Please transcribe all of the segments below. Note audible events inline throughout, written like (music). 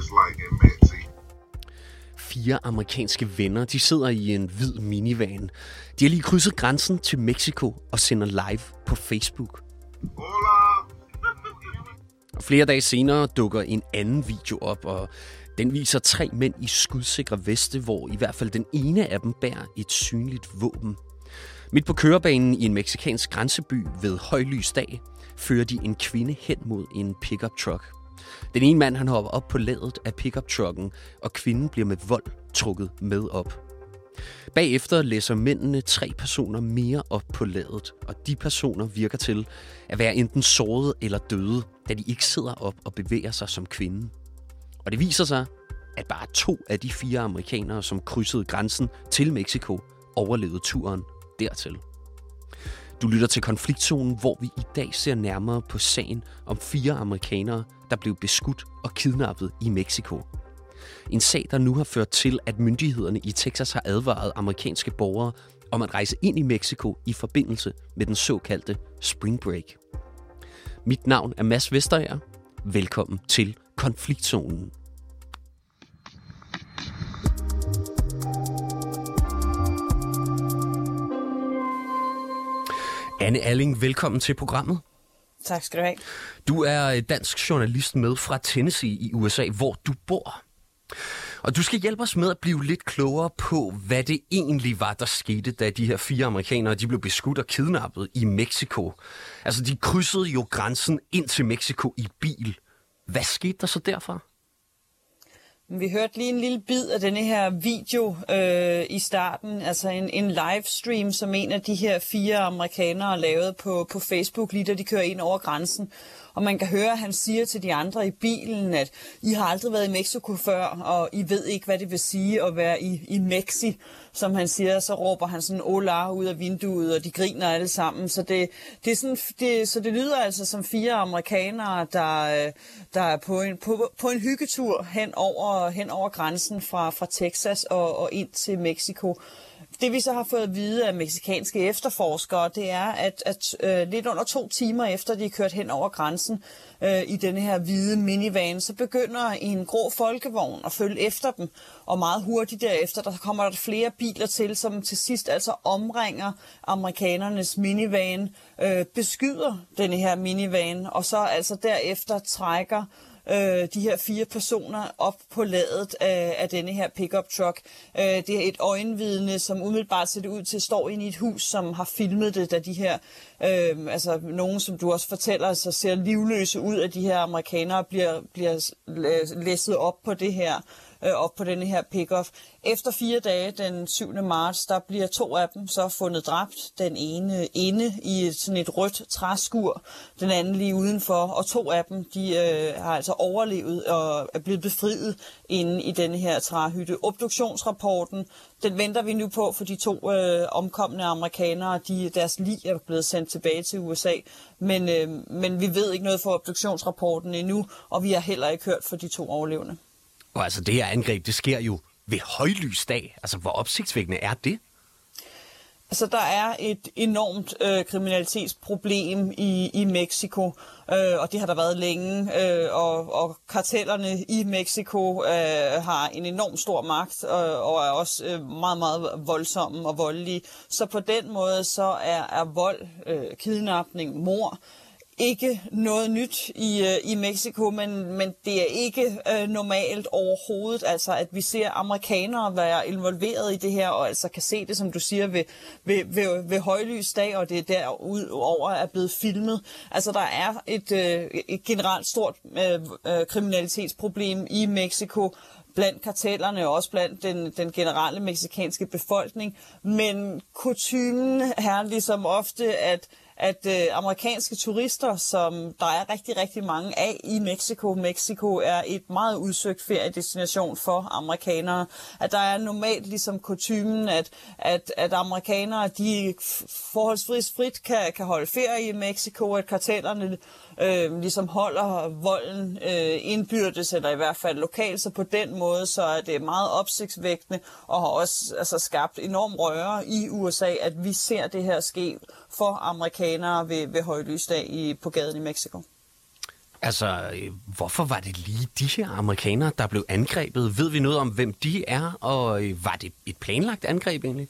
it's like in Mexico. Fire amerikanske venner, de sidder i en hvid minivan. De har lige krydset grænsen til Mexico og sender live på Facebook. Hola. Og flere dage senere dukker en anden video op, og den viser tre mænd i skudsikre veste, hvor i hvert fald den ene af dem bærer et synligt våben. Midt på kørebanen i en meksikansk grænseby ved højlys dag, fører de en kvinde hen mod en pickup truck. Den ene mand han hopper op på ladet af pickup trucken, og kvinden bliver med vold trukket med op. Bagefter læser mændene tre personer mere op på ladet, og de personer virker til at være enten såret eller døde, da de ikke sidder op og bevæger sig som kvinden. Og det viser sig, at bare to af de fire amerikanere, som krydsede grænsen til Mexico, overlevede turen dertil. Du lytter til konfliktzonen, hvor vi i dag ser nærmere på sagen om fire amerikanere, der blev beskudt og kidnappet i Mexico. En sag, der nu har ført til, at myndighederne i Texas har advaret amerikanske borgere om at rejse ind i Mexico i forbindelse med den såkaldte Spring Break. Mit navn er Mads Vesterager. Velkommen til Konfliktzonen. Anne Alling, velkommen til programmet. Tak skal du have. Du er øh, dansk journalist med fra Tennessee i USA, hvor du bor. Og du skal hjælpe os med at blive lidt klogere på, hvad det egentlig var, der skete, da de her fire amerikanere de blev beskudt og kidnappet i Mexico. Altså, de krydsede jo grænsen ind til Mexico i bil. Hvad skete der så derfra? Vi hørte lige en lille bid af denne her video øh, i starten, altså en, en livestream, som en af de her fire amerikanere lavede på, på Facebook, lige da de kører ind over grænsen. Og man kan høre, at han siger til de andre i bilen, at I har aldrig været i Mexico før, og I ved ikke, hvad det vil sige at være i, i Mexi, som han siger. Så råber han sådan Ola ud af vinduet, og de griner alle sammen. Så det, det, er sådan, det, så det lyder altså som fire amerikanere, der, der er på en, på, på en hyggetur hen over, hen over grænsen fra, fra Texas og, og ind til Mexico. Det vi så har fået at vide af meksikanske efterforskere, det er, at, at øh, lidt under to timer efter de er kørt hen over grænsen øh, i denne her hvide minivan, så begynder en grå folkevogn at følge efter dem. Og meget hurtigt derefter, der kommer der flere biler til, som til sidst altså omringer amerikanernes minivan, øh, beskyder denne her minivan, og så altså derefter trækker øh, de her fire personer op på ladet af, af denne her pickup truck. Øh, det er et øjenvidne, som umiddelbart ser det ud til at stå inde i et hus, som har filmet det, da de her, øh, altså nogen, som du også fortæller, så ser livløse ud af de her amerikanere, bliver, bliver læsset op på det her øh, op på denne her pick-off. Efter fire dage, den 7. marts, der bliver to af dem så fundet dræbt. Den ene inde i sådan et rødt træskur, den anden lige udenfor, og to af dem, de øh, har altså overlevet og er blevet befriet inde i denne her træhytte. Obduktionsrapporten, den venter vi nu på, for de to øh, omkomne amerikanere, de, deres lig er blevet sendt tilbage til USA, men, øh, men vi ved ikke noget for obduktionsrapporten endnu, og vi har heller ikke hørt for de to overlevende. Og altså, det her angreb, det sker jo ved højlys dag. Altså, hvor opsigtsvækkende er det? Altså, der er et enormt øh, kriminalitetsproblem i, i Mexico, øh, og det har der været længe, øh, og, og kartellerne i Mexico øh, har en enorm stor magt, øh, og er også øh, meget, meget voldsomme og voldelige. Så på den måde, så er, er vold, øh, kidnapning, mor, ikke noget nyt i, øh, i Mexico, men, men det er ikke øh, normalt overhovedet, altså at vi ser amerikanere være involveret i det her, og altså kan se det, som du siger, ved, ved, ved, ved højlysdag, og det derudover er blevet filmet. Altså der er et, øh, et generelt stort øh, øh, kriminalitetsproblem i Mexico, blandt kartellerne og også blandt den, den generelle meksikanske befolkning. Men kutumen er ligesom ofte, at at øh, amerikanske turister, som der er rigtig, rigtig mange af i Mexico, Mexico er et meget udsøgt feriedestination for amerikanere, at der er normalt ligesom kutumen, at, at, at amerikanere, de forholdsvis frit kan, kan holde ferie i Mexico, at kartellerne øh, ligesom holder volden øh, indbyrdes, eller i hvert fald lokalt, så på den måde, så er det meget opsigtsvægtende, og har også altså, skabt enorm røre i USA, at vi ser det her ske for amerikanere ved, ved højlysdag i, på gaden i Mexico. Altså, hvorfor var det lige de her amerikanere, der blev angrebet? Ved vi noget om, hvem de er, og øh, var det et planlagt angreb egentlig?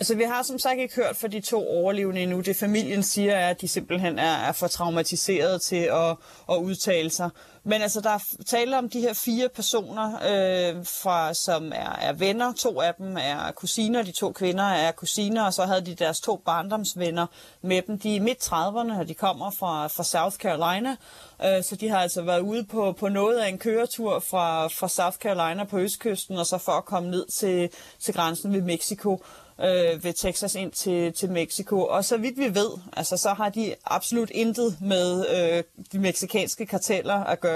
Altså, vi har som sagt ikke hørt fra de to overlevende endnu. Det familien siger er, at de simpelthen er, er for traumatiseret til at, at udtale sig. Men altså, der er tale om de her fire personer, øh, fra, som er, er venner. To af dem er kusiner, de to kvinder er kusiner, og så havde de deres to barndomsvenner med dem. De er midt 30'erne, og de kommer fra, fra South Carolina, øh, så de har altså været ude på, på noget af en køretur fra, fra South Carolina på østkysten, og så for at komme ned til, til grænsen ved Mexico øh, ved Texas ind til, til Mexico. Og så vidt vi ved, altså, så har de absolut intet med øh, de meksikanske karteller at gøre,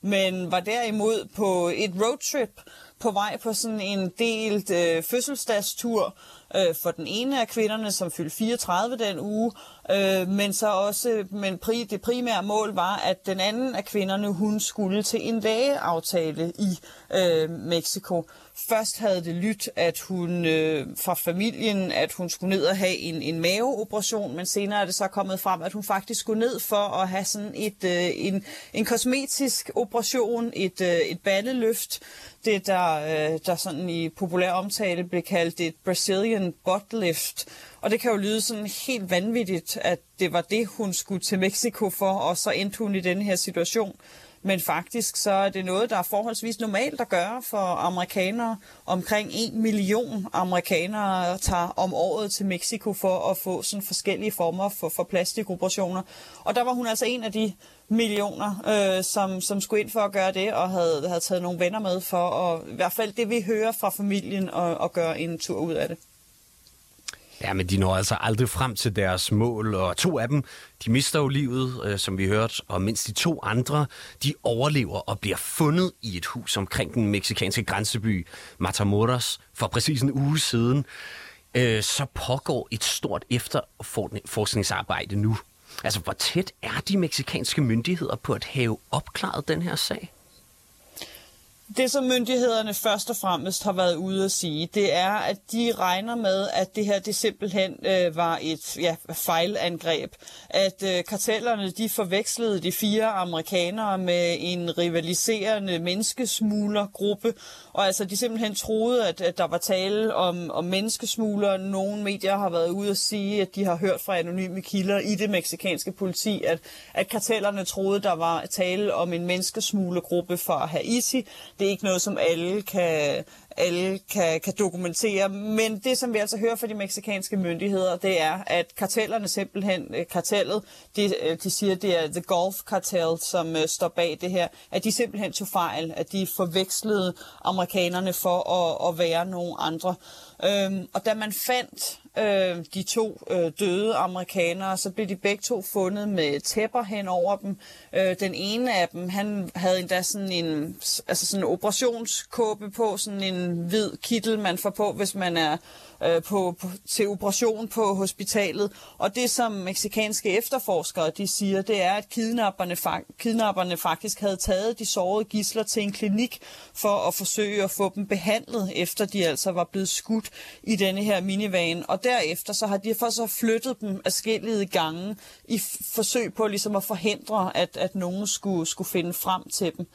men var derimod på et roadtrip på vej på sådan en delt øh, fødselsdagstur øh, for den ene af kvinderne, som fyldte 34 den uge, øh, men så også, men pri, det primære mål var, at den anden af kvinderne, hun skulle til en lægeaftale i øh, Mexico. Først havde det lyttet, at hun øh, fra familien, at hun skulle ned og have en, en maveoperation, men senere er det så kommet frem, at hun faktisk skulle ned for at have sådan et, øh, en, en kosmetisk operation, et, øh, et bandeløft, det der, øh, der sådan i populær omtale blev kaldt et Brazilian butt lift. Og det kan jo lyde sådan helt vanvittigt, at det var det, hun skulle til Mexico for, og så endte hun i den her situation. Men faktisk så er det noget, der er forholdsvis normalt at gøre for amerikanere. Omkring en million amerikanere tager om året til Mexico for at få sådan forskellige former for, for plastikoperationer. Og der var hun altså en af de millioner, øh, som, som skulle ind for at gøre det, og havde, havde taget nogle venner med for, og i hvert fald det vi hører fra familien, og, og gøre en tur ud af det. Ja, men de når altså aldrig frem til deres mål, og to af dem, de mister jo livet, øh, som vi hørte, og mindst de to andre, de overlever og bliver fundet i et hus omkring den meksikanske grænseby Matamoros for præcis en uge siden. Øh, så pågår et stort efterforskningsarbejde nu. Altså, hvor tæt er de meksikanske myndigheder på at have opklaret den her sag? Det, som myndighederne først og fremmest har været ude at sige, det er, at de regner med, at det her det simpelthen øh, var et ja, fejlangreb. At øh, kartellerne de forvekslede de fire amerikanere med en rivaliserende menneskesmuglergruppe, og altså de simpelthen troede, at, at der var tale om, om menneskesmugler. Nogle medier har været ude at sige, at de har hørt fra anonyme kilder i det meksikanske politi, at, at kartellerne troede, der var tale om en menneskesmuglergruppe fra Haiti, det er ikke noget, som alle kan, alle kan, kan dokumentere. Men det, som vi altså hører fra de meksikanske myndigheder, det er, at kartellerne simpelthen, øh, kartellet, de, øh, de siger, det er The Gulf Cartel, som uh, står bag det her, at de simpelthen tog fejl, at de forvekslede amerikanerne for at, at være nogle andre. Øhm, og da man fandt øh, de to øh, døde amerikanere, så blev de begge to fundet med tæpper hen over dem. Øh, den ene af dem, han havde endda sådan en, altså sådan en operationskåbe på, sådan en hvid kittel, man får på, hvis man er øh, på, på, til operation på hospitalet. Og det, som meksikanske efterforskere de siger, det er, at kidnapperne, fa- kidnapperne faktisk havde taget de sårede gisler til en klinik for at forsøge at få dem behandlet, efter de altså var blevet skudt i denne her minivan. Og derefter så har de for så flyttet dem afskillige gange i forsøg på ligesom at forhindre, at, at nogen skulle, skulle finde frem til dem.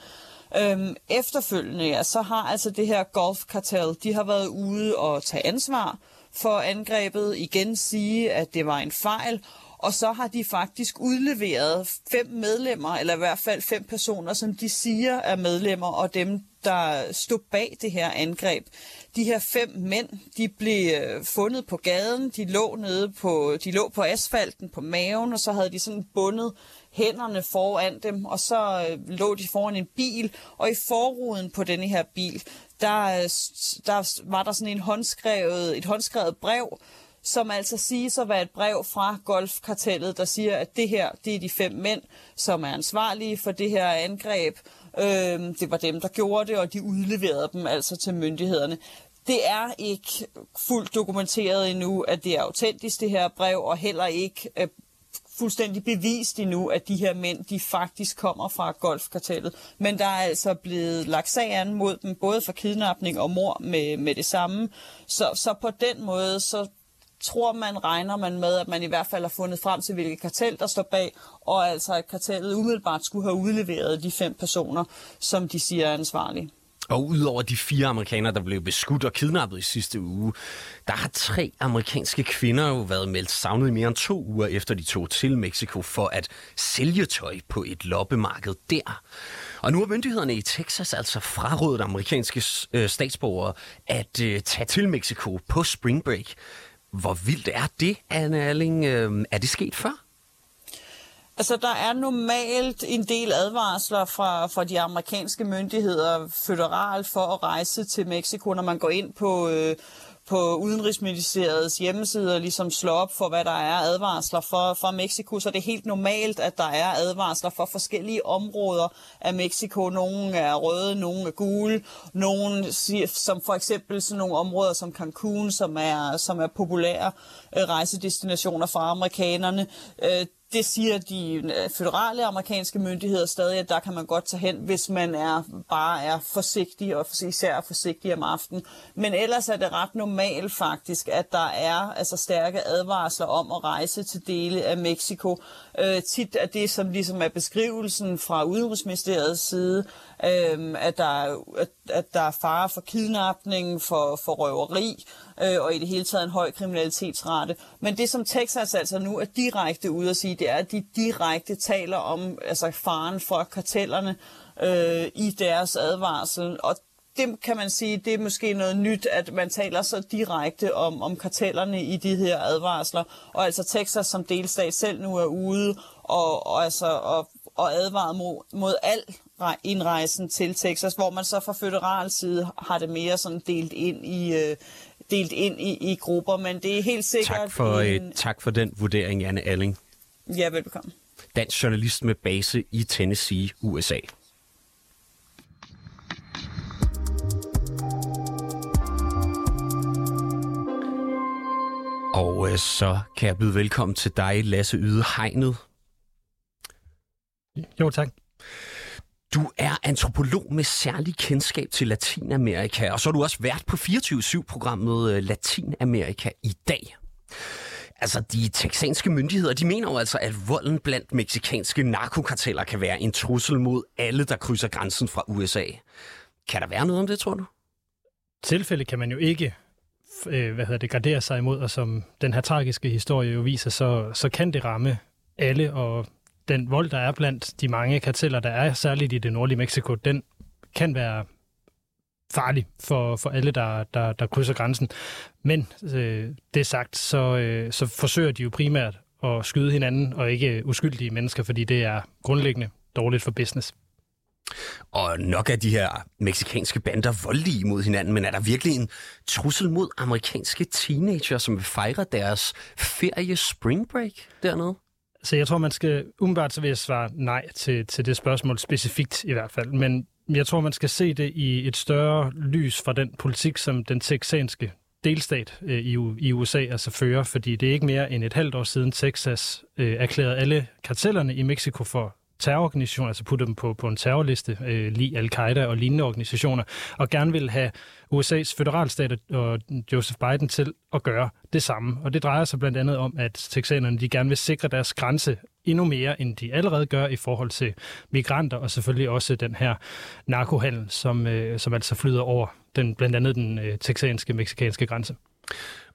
Øhm, efterfølgende, ja, så har altså det her golfkartel, de har været ude og tage ansvar for angrebet, igen sige, at det var en fejl, og så har de faktisk udleveret fem medlemmer, eller i hvert fald fem personer, som de siger er medlemmer, og dem, der stod bag det her angreb. De her fem mænd, de blev øh, fundet på gaden, de lå nede på, de lå på asfalten på maven, og så havde de sådan bundet hænderne foran dem, og så øh, lå de foran en bil, og i forruden på denne her bil, der, øh, der var der sådan en håndskrevet, et håndskrevet brev, som altså siges at være et brev fra golfkartellet, der siger, at det her, det er de fem mænd, som er ansvarlige for det her angreb. Øhm, det var dem, der gjorde det, og de udleverede dem altså til myndighederne. Det er ikke fuldt dokumenteret endnu, at det er autentisk, det her brev, og heller ikke øh, fuldstændig bevist endnu, at de her mænd, de faktisk kommer fra golfkartellet. Men der er altså blevet lagt sag an mod dem, både for kidnapning og mor med, med det samme. Så, så på den måde, så tror man, regner man med, at man i hvert fald har fundet frem til, hvilket kartel der står bag, og altså at kartellet umiddelbart skulle have udleveret de fem personer, som de siger er ansvarlige. Og udover de fire amerikanere, der blev beskudt og kidnappet i sidste uge, der har tre amerikanske kvinder jo været meldt savnet i mere end to uger efter de tog til Mexico for at sælge tøj på et loppemarked der. Og nu har myndighederne i Texas altså frarådet amerikanske øh, statsborgere at øh, tage til Mexico på spring break. Hvor vildt er det, Anne Erling? Øhm, er det sket før? Altså, der er normalt en del advarsler fra, fra de amerikanske myndigheder føderalt for at rejse til Mexico, når man går ind på, øh, på Udenrigsministeriets hjemmeside og ligesom slår op for, hvad der er advarsler for, for Mexico, så det er helt normalt, at der er advarsler for forskellige områder af Mexico. Nogle er røde, nogle er gule, nogle som for eksempel sådan nogle områder som Cancun, som er, som er populære øh, rejsedestinationer for amerikanerne. Øh, det siger de øh, føderale amerikanske myndigheder stadig, at der kan man godt tage hen, hvis man er bare er forsigtig, og især forsigtig om aftenen. Men ellers er det ret normalt faktisk, at der er altså stærke advarsler om at rejse til dele af Mexico. Øh, tit er det, som ligesom er beskrivelsen fra Udenrigsministeriets side, øh, at, der, at, at der er fare for kidnapning, for, for røveri, øh, og i det hele taget en høj kriminalitetsrate. Men det, som Texas altså nu er direkte ude at sige, det er, at de direkte taler om altså faren for kartellerne øh, i deres advarsel. Og det kan man sige, det er måske noget nyt, at man taler så direkte om, om kartellerne i de her advarsler. Og altså Texas som delstat selv nu er ude og, og, altså, og, og advaret mod, mod al indrejsen til Texas, hvor man så fra federal side har det mere sådan delt ind i, øh, delt ind i, i grupper, men det er helt sikkert... Tak for, en... øh, tak for den vurdering, Anne Alling. Ja, velbekomme. Dansk journalist med base i Tennessee, USA. Og øh, så kan jeg byde velkommen til dig, Lasse Yde Hegnet. Jo, tak. Antropolog med særlig kendskab til Latinamerika, og så er du også vært på 24-7-programmet øh, Latinamerika i dag. Altså, de texanske myndigheder, de mener jo altså, at volden blandt meksikanske narkokarteller kan være en trussel mod alle, der krydser grænsen fra USA. Kan der være noget om det, tror du? Tilfælde kan man jo ikke øh, hvad hedder det, gradere sig imod, og som den her tragiske historie jo viser, så, så kan det ramme alle, og den vold, der er blandt de mange karteller, der er særligt i det nordlige Mexico, den kan være farlig for, for alle, der, der, der krydser grænsen. Men øh, det sagt, så, øh, så forsøger de jo primært at skyde hinanden, og ikke uskyldige mennesker, fordi det er grundlæggende dårligt for business. Og nok er de her meksikanske bander voldelige mod hinanden, men er der virkelig en trussel mod amerikanske teenager, som vil fejre deres ferie spring break dernede? Så jeg tror, man skal umiddelbart så vil jeg svare nej til, til det spørgsmål specifikt i hvert fald. Men jeg tror, man skal se det i et større lys fra den politik, som den texanske delstat øh, i, i USA altså fører, fordi det er ikke mere end et halvt år siden Texas øh, erklærede alle kartellerne i Mexico for terrororganisationer, altså putte dem på, på en terrorliste, øh, lige al-Qaida og lignende organisationer, og gerne vil have USA's federalstat og Joseph Biden til at gøre det samme. Og det drejer sig blandt andet om, at texanerne de gerne vil sikre deres grænse endnu mere, end de allerede gør i forhold til migranter, og selvfølgelig også den her narkohandel, som, øh, som altså flyder over den, blandt andet den øh, texanske-meksikanske grænse.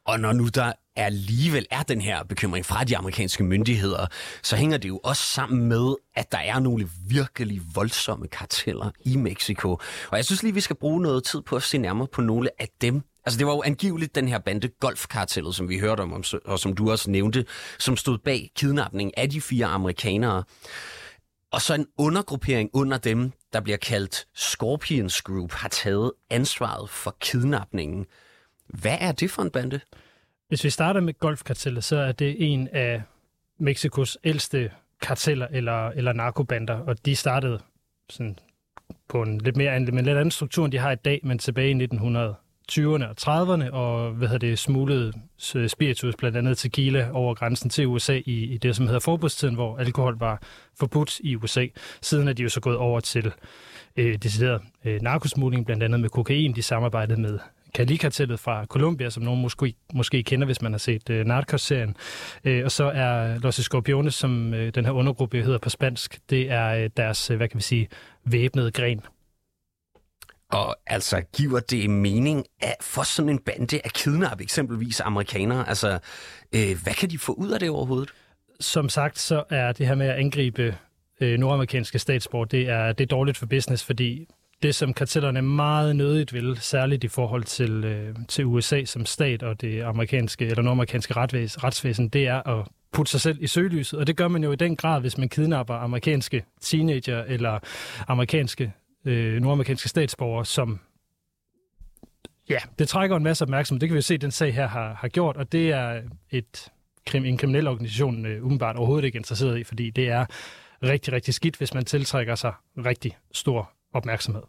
Og når nu der alligevel er den her bekymring fra de amerikanske myndigheder, så hænger det jo også sammen med, at der er nogle virkelig voldsomme karteller i Mexico. Og jeg synes lige, vi skal bruge noget tid på at se nærmere på nogle af dem. Altså det var jo angiveligt den her bande Golfkartellet, som vi hørte om, og som du også nævnte, som stod bag kidnapningen af de fire amerikanere. Og så en undergruppering under dem, der bliver kaldt Scorpions Group, har taget ansvaret for kidnapningen. Hvad er det for en bande? Hvis vi starter med golfkartellet, så er det en af Mexikos ældste karteller eller, eller narkobander, og de startede sådan på en lidt mere anden, men lidt anden struktur, end de har i dag, men tilbage i 1920'erne og 30'erne, og hvad hedder det, smuglede øh, spiritus, blandt andet tequila, over grænsen til USA i, i det, som hedder forbudstiden, hvor alkohol var forbudt i USA. Siden er de jo så gået over til øh, decideret øh, narkosmugling, blandt andet med kokain. De samarbejdede med Cali-kartellet fra Colombia, som nogen måske, måske kender, hvis man har set øh, Narcos-serien. Øh, og så er Los Escorpiones, som øh, den her undergruppe hedder på spansk, det er øh, deres, øh, hvad kan vi sige, væbnede gren. Og altså, giver det mening at for sådan en bande at kidnappe eksempelvis amerikanere? Altså, øh, hvad kan de få ud af det overhovedet? Som sagt, så er det her med at angribe øh, nordamerikanske statsborger, det er, det er dårligt for business, fordi det, som kartellerne meget nødigt vil, særligt i forhold til, øh, til USA som stat og det amerikanske eller nordamerikanske retvæs, retsvæsen, det er at putte sig selv i søgelyset. Og det gør man jo i den grad, hvis man kidnapper amerikanske teenager eller amerikanske, øh, nordamerikanske statsborgere, som ja, det trækker en masse opmærksomhed. Det kan vi jo se, at den sag her har, har gjort, og det er et, en kriminel organisation øh, umiddelbart overhovedet ikke interesseret i, fordi det er rigtig, rigtig skidt, hvis man tiltrækker sig rigtig stor opmærksomhed.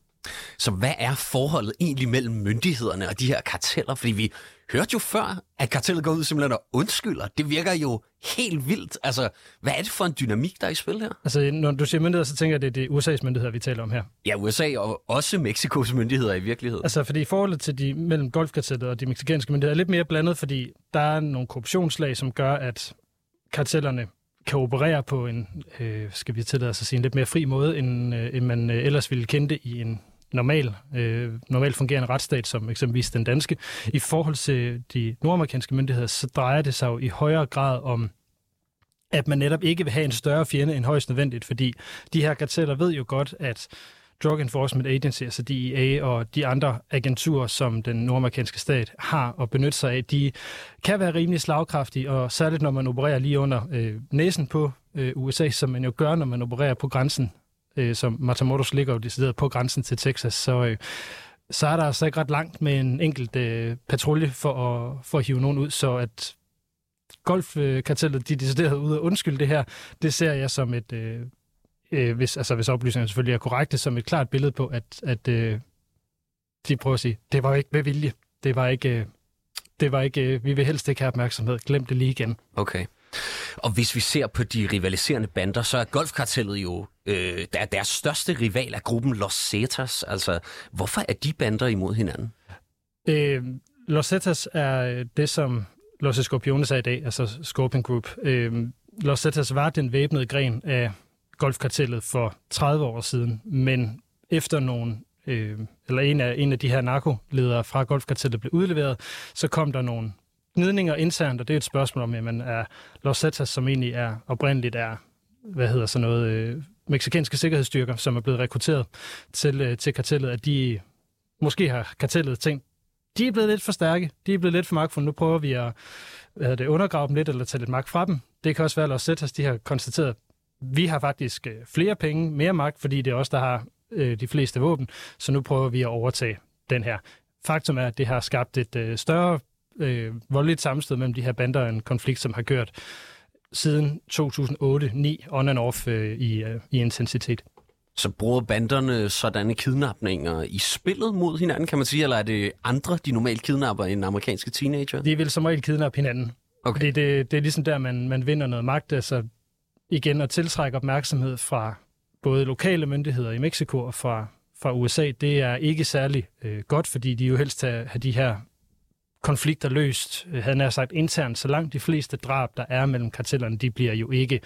Så hvad er forholdet egentlig mellem myndighederne og de her karteller? Fordi vi hørte jo før, at kartellet går ud simpelthen og undskylder. Det virker jo helt vildt. Altså, hvad er det for en dynamik, der er i spil her? Altså, når du siger myndigheder, så tænker jeg, at det er USA's myndigheder, vi taler om her. Ja, USA og også Mexikos myndigheder i virkeligheden. Altså, fordi forholdet til de mellem golfkartellet og de meksikanske myndigheder er lidt mere blandet, fordi der er nogle korruptionslag, som gør, at kartellerne kan operere på en, øh, skal vi tillade os at sige, en lidt mere fri måde, end, øh, end man øh, ellers ville kende det i en normal, øh, normalt fungerende retsstat, som eksempelvis den danske. I forhold til de nordamerikanske myndigheder, så drejer det sig jo i højere grad om, at man netop ikke vil have en større fjende end højst nødvendigt, fordi de her karteller ved jo godt, at Drug Enforcement Agency, altså DEA og de andre agenturer, som den nordamerikanske stat har at benytte sig af, de kan være rimelig slagkraftige, og særligt når man opererer lige under øh, næsen på øh, USA, som man jo gør, når man opererer på grænsen, øh, som Matamoros ligger jo decideret på grænsen til Texas, så, øh, så er der altså ikke ret langt med en enkelt øh, patrulje for at, for at hive nogen ud, så at golfkartellet, de decideret ud og undskylde det her, det ser jeg som et, øh, øh, hvis, altså hvis oplysningerne selvfølgelig er korrekte, som et klart billede på, at, at øh, de prøver at sige, det var ikke med vilje. Det var ikke, øh, det var ikke øh, vi vil helst ikke have opmærksomhed. Glem det lige igen. Okay. Og hvis vi ser på de rivaliserende bander, så er golfkartellet jo øh, der, deres største rival af gruppen Los Zetas. Altså, hvorfor er de bander imod hinanden? Øh, Los Zetas er det, som Los Escorpiones er i dag, altså Scorpion Group. Øh, Los Zetas var den væbnede gren af golfkartellet for 30 år siden, men efter nogle øh, eller en af, en af de her narkoledere fra golfkartellet blev udleveret, så kom der nogle gnidninger internt, og det er et spørgsmål om, at man er Los Zetas, som egentlig er oprindeligt er, hvad hedder så noget, øh, meksikanske sikkerhedsstyrker, som er blevet rekrutteret til, øh, til kartellet, at de måske har kartellet tænkt, de er blevet lidt for stærke, de er blevet lidt for magtfulde, nu prøver vi at hvad det, undergrave dem lidt, eller tage lidt magt fra dem. Det kan også være, at Los Zetas, de har konstateret, vi har faktisk øh, flere penge, mere magt, fordi det er os, der har øh, de fleste våben, så nu prøver vi at overtage den her. Faktum er, at det har skabt et øh, større øh, voldeligt sammenstød mellem de her bander, en konflikt, som har kørt siden 2008-9 on and off øh, i, øh, i intensitet. Så bruger banderne sådanne kidnapninger i spillet mod hinanden, kan man sige, eller er det andre, de normalt kidnapper end amerikanske teenager? De vil som regel kidnappe hinanden. Okay. Fordi det, det er ligesom der, man, man vinder noget magt. Altså, igen at tiltrække opmærksomhed fra både lokale myndigheder i Mexico og fra, fra USA, det er ikke særlig øh, godt, fordi de jo helst have, have de her konflikter løst, øh, havde nær sagt internt, så langt de fleste drab, der er mellem kartellerne, de bliver jo ikke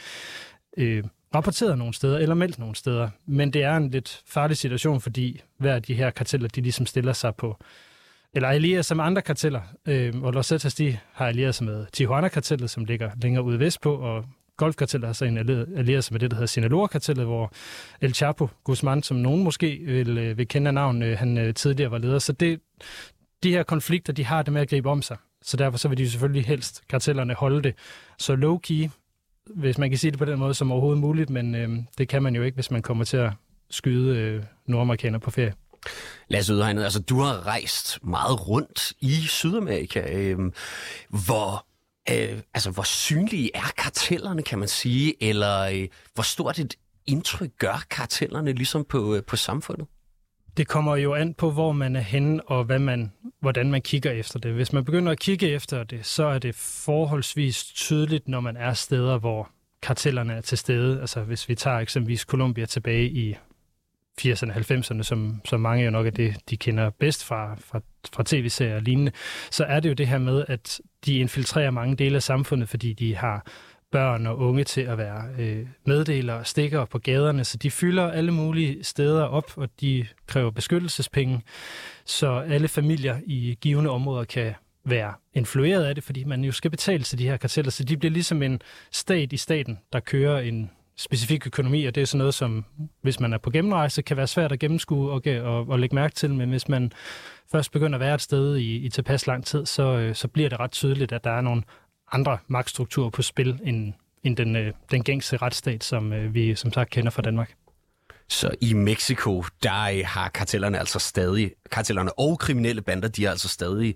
øh, rapporteret nogen steder eller meldt nogen steder. Men det er en lidt farlig situation, fordi hver af de her karteller, de ligesom stiller sig på eller allierer sig med andre karteller. Øh, og Los Zetas, de har allieret sig med Tijuana-kartellet, som ligger længere ude vestpå, og golfkartellet har så en allieret sig med det, der hedder Sinaloa-kartellet, hvor El Chapo Guzman, som nogen måske vil, øh, vil kende af navn, øh, han øh, tidligere var leder. Så det, de her konflikter, de har det med at gribe om sig. Så derfor så vil de selvfølgelig helst, kartellerne, holde det så low-key, hvis man kan sige det på den måde, som overhovedet muligt, men øh, det kan man jo ikke, hvis man kommer til at skyde øh, nordamerikanere på ferie. Lasse Udhegnet, altså du har rejst meget rundt i Sydamerika. Øh, hvor øh, altså, hvor synlige er kartellerne, kan man sige, eller øh, hvor stort et indtryk gør kartellerne ligesom på, øh, på samfundet? Det kommer jo an på, hvor man er henne, og hvad man, hvordan man kigger efter det. Hvis man begynder at kigge efter det, så er det forholdsvis tydeligt, når man er steder, hvor kartellerne er til stede. Altså hvis vi tager eksempelvis Colombia tilbage i 80'erne, 90'erne, som, som mange jo nok er det, de kender bedst fra, fra, fra tv-serier og lignende, så er det jo det her med, at de infiltrerer mange dele af samfundet, fordi de har børn og unge til at være øh, meddelere og stikker på gaderne, så de fylder alle mulige steder op, og de kræver beskyttelsespenge, så alle familier i givende områder kan være influeret af det, fordi man jo skal betale til de her karteller, så de bliver ligesom en stat i staten, der kører en specifik økonomi, og det er sådan noget, som hvis man er på gennemrejse, kan være svært at gennemskue og, og, og lægge mærke til, men hvis man først begynder at være et sted i, i tilpas lang tid, så, øh, så bliver det ret tydeligt, at der er nogle andre magtstrukturer på spil end, end den, øh, den gængse retsstat, som øh, vi som sagt kender fra Danmark. Så i Mexico, der har kartellerne altså stadig, kartellerne og kriminelle bander, de har altså stadig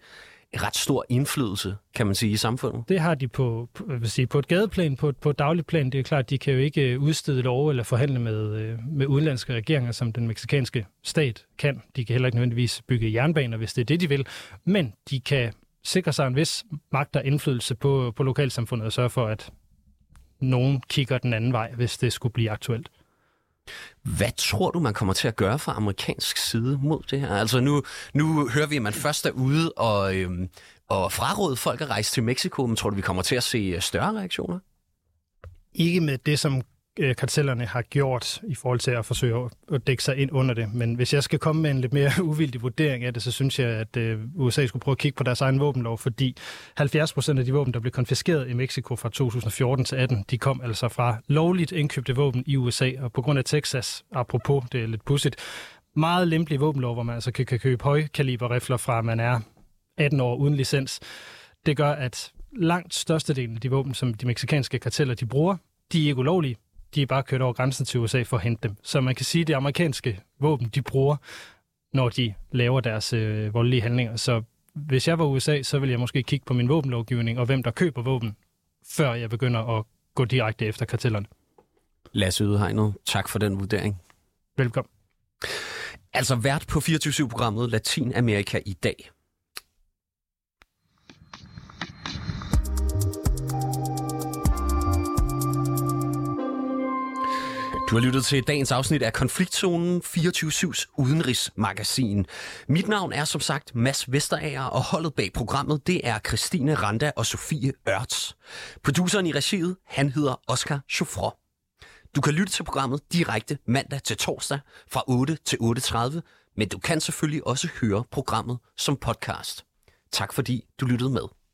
ret stor indflydelse, kan man sige, i samfundet. Det har de på, på, vil sige, på et gadeplan, på, på et dagligt plan. Det er klart, de kan jo ikke øh, udstede lov eller forhandle med, øh, med udenlandske regeringer, som den meksikanske stat kan. De kan heller ikke nødvendigvis bygge jernbaner, hvis det er det, de vil. Men de kan sikre sig en vis magt og indflydelse på, på lokalsamfundet og sørge for, at nogen kigger den anden vej, hvis det skulle blive aktuelt. Hvad tror du, man kommer til at gøre fra amerikansk side mod det her? Altså nu, nu hører vi, at man først er ude og, øhm, og fraråde folk at rejse til Mexico, men tror du, vi kommer til at se øh, større reaktioner? Ikke med det, som øh, kartellerne har gjort i forhold til at forsøge at dække sig ind under det. Men hvis jeg skal komme med en lidt mere (laughs) uvildig vurdering af det, så synes jeg, at øh, USA skulle prøve at kigge på deres egen våbenlov, fordi 70 procent af de våben, der blev konfiskeret i Mexico fra 2014 til 18, de kom altså fra lovligt indkøbte våben i USA, og på grund af Texas, apropos, det er lidt pudsigt, meget lempelige våbenlov, hvor man altså kan, kan købe højkaliberrifler fra, man er 18 år uden licens. Det gør, at langt størstedelen af de våben, som de meksikanske karteller de bruger, de er ikke ulovlige de er bare kørt over grænsen til USA for at hente dem. Så man kan sige, at det amerikanske våben, de bruger, når de laver deres øh, voldelige handlinger. Så hvis jeg var USA, så ville jeg måske kigge på min våbenlovgivning og hvem der køber våben, før jeg begynder at gå direkte efter kartellerne. Lasse Ydehegnet, tak for den vurdering. Velkommen. Altså vært på 24-programmet Latinamerika i dag. Du har lyttet til dagens afsnit af Konfliktzonen 24-7's udenrigsmagasin. Mit navn er som sagt Mads Vesterager, og holdet bag programmet, det er Christine Randa og Sofie Ørts. Produceren i regiet, han hedder Oscar Chauffre. Du kan lytte til programmet direkte mandag til torsdag fra 8 til 8.30, men du kan selvfølgelig også høre programmet som podcast. Tak fordi du lyttede med.